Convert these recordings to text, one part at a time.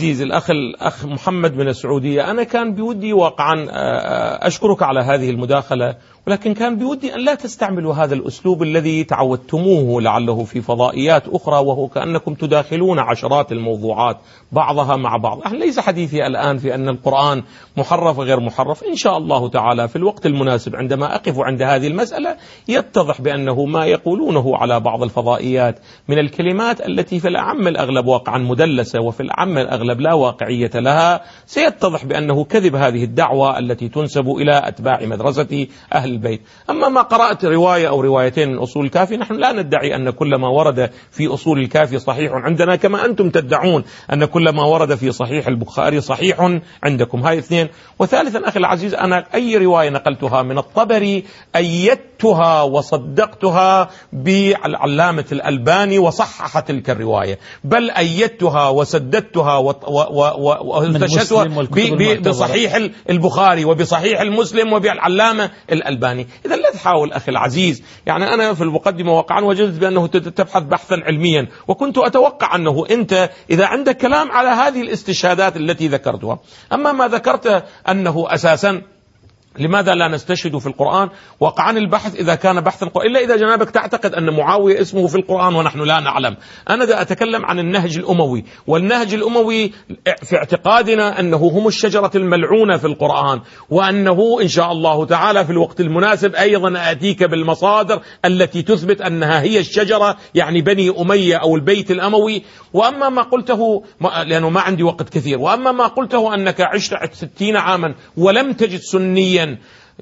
عزيز الأخ الأخ محمد من السعودية أنا كان بودي واقعا أشكرك على هذه المداخلة ولكن كان بودي أن لا تستعملوا هذا الأسلوب الذي تعودتموه لعله في فضائيات أخرى وهو كأنكم تداخلون عشرات الموضوعات بعضها مع بعض. ليس حديثي الآن في أن القرآن محرف غير محرف. إن شاء الله تعالى في الوقت المناسب عندما أقف عند هذه المسألة يتضح بأنه ما يقولونه على بعض الفضائيات من الكلمات التي في الأعم الأغلب واقعا مدلسة وفي الأعم الأغلب لا واقعية لها سيتضح بأنه كذب هذه الدعوة التي تنسب إلى أتباع مدرسة أهل البيت. أما ما قرأت رواية أو روايتين من أصول الكافي نحن لا ندعي أن كل ما ورد في أصول الكافي صحيح عندنا كما أنتم تدعون أن كل ما ورد في صحيح البخاري صحيح عندكم. هاي اثنين. وثالثا أخي العزيز أنا أي رواية نقلتها من الطبري أيدتها وصدقتها بالعلامة الألباني وصحح تلك الرواية. بل أيدتها وسددتها واستشهدتها بصحيح البخاري وبصحيح المسلم وبالعلامة الألباني. إذا لا تحاول أخي العزيز. يعني أنا في المقدمة واقعا وجدت بأنه تبحث بحثا علميا. وكنت أتوقع أنه أنت إذا عندك كلام على هذه الاستشهادات التي ذكرتها. أما ما ذكرت أنه أساسا لماذا لا نستشهد في القرآن؟ وقعا البحث إذا كان بحثا إلا إذا جنابك تعتقد أن معاوية اسمه في القرآن ونحن لا نعلم. أنا ذا أتكلم عن النهج الأموي. والنهج الأموي في اعتقادنا أنه هم الشجرة الملعونة في القرآن وأنه إن شاء الله تعالى في الوقت المناسب أيضا آتيك بالمصادر التي تثبت أنها هي الشجرة يعني بني أمية أو البيت الأموي. وأما ما قلته لأنه ما عندي وقت كثير. وأما ما قلته أنك عشت ستين عاما ولم تجد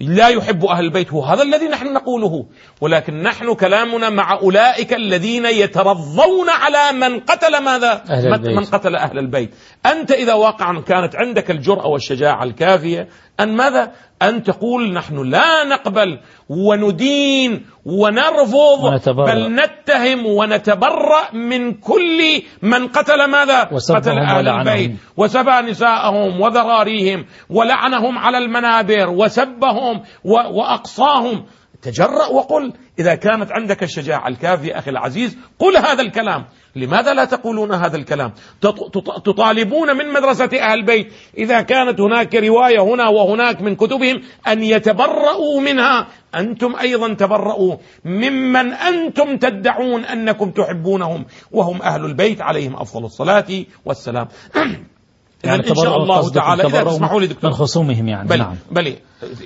لا يحب أهل البيت هو هذا الذي نحن نقوله. ولكن نحن كلامنا مع أولئك الذين يترضون على من قتل ماذا؟ أهل البيت. من قتل أهل البيت. أنت إذا واقعا كانت عندك الجرأة والشجاعة الكافية أن ماذا أن تقول نحن لا نقبل وندين ونرفض ونتبرأ. بل نتهم ونتبرأ من كل من قتل ماذا قتل أهل. البيت وسبى نساءهم وذراريهم ولعنهم على المنابر وسبهم وأقصاهم تجرأ وقل إذا كانت عندك الشجاعة الكافية أخي العزيز قل هذا الكلام. لماذا لا تقولون هذا الكلام؟ تط- تط- تطالبون من مدرسة أهل البيت إذا كانت هناك رواية هنا وهناك من كتبهم أن يتبرؤوا منها. أنتم أيضا تبرؤوا. ممن أنتم تدعون أنكم تحبونهم. وهم أهل البيت عليهم أفضل الصلاة والسلام. إذن إن شاء الله تعالى. إذا تسمحوا لي دكتور. من خصومهم يعني. بل نعم. بل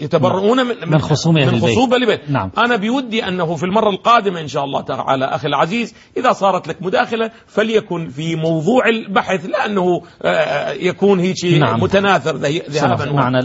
يتبرؤون من من خصوم من. خصوم البيت نعم. أنا بودي أنه في المرة القادمة إن شاء الله تعالى أخي العزيز إذا صارت لك مداخلة فليكن في موضوع البحث لأنه آه، يكون هيك نعم. متناثر ذهابا. معنا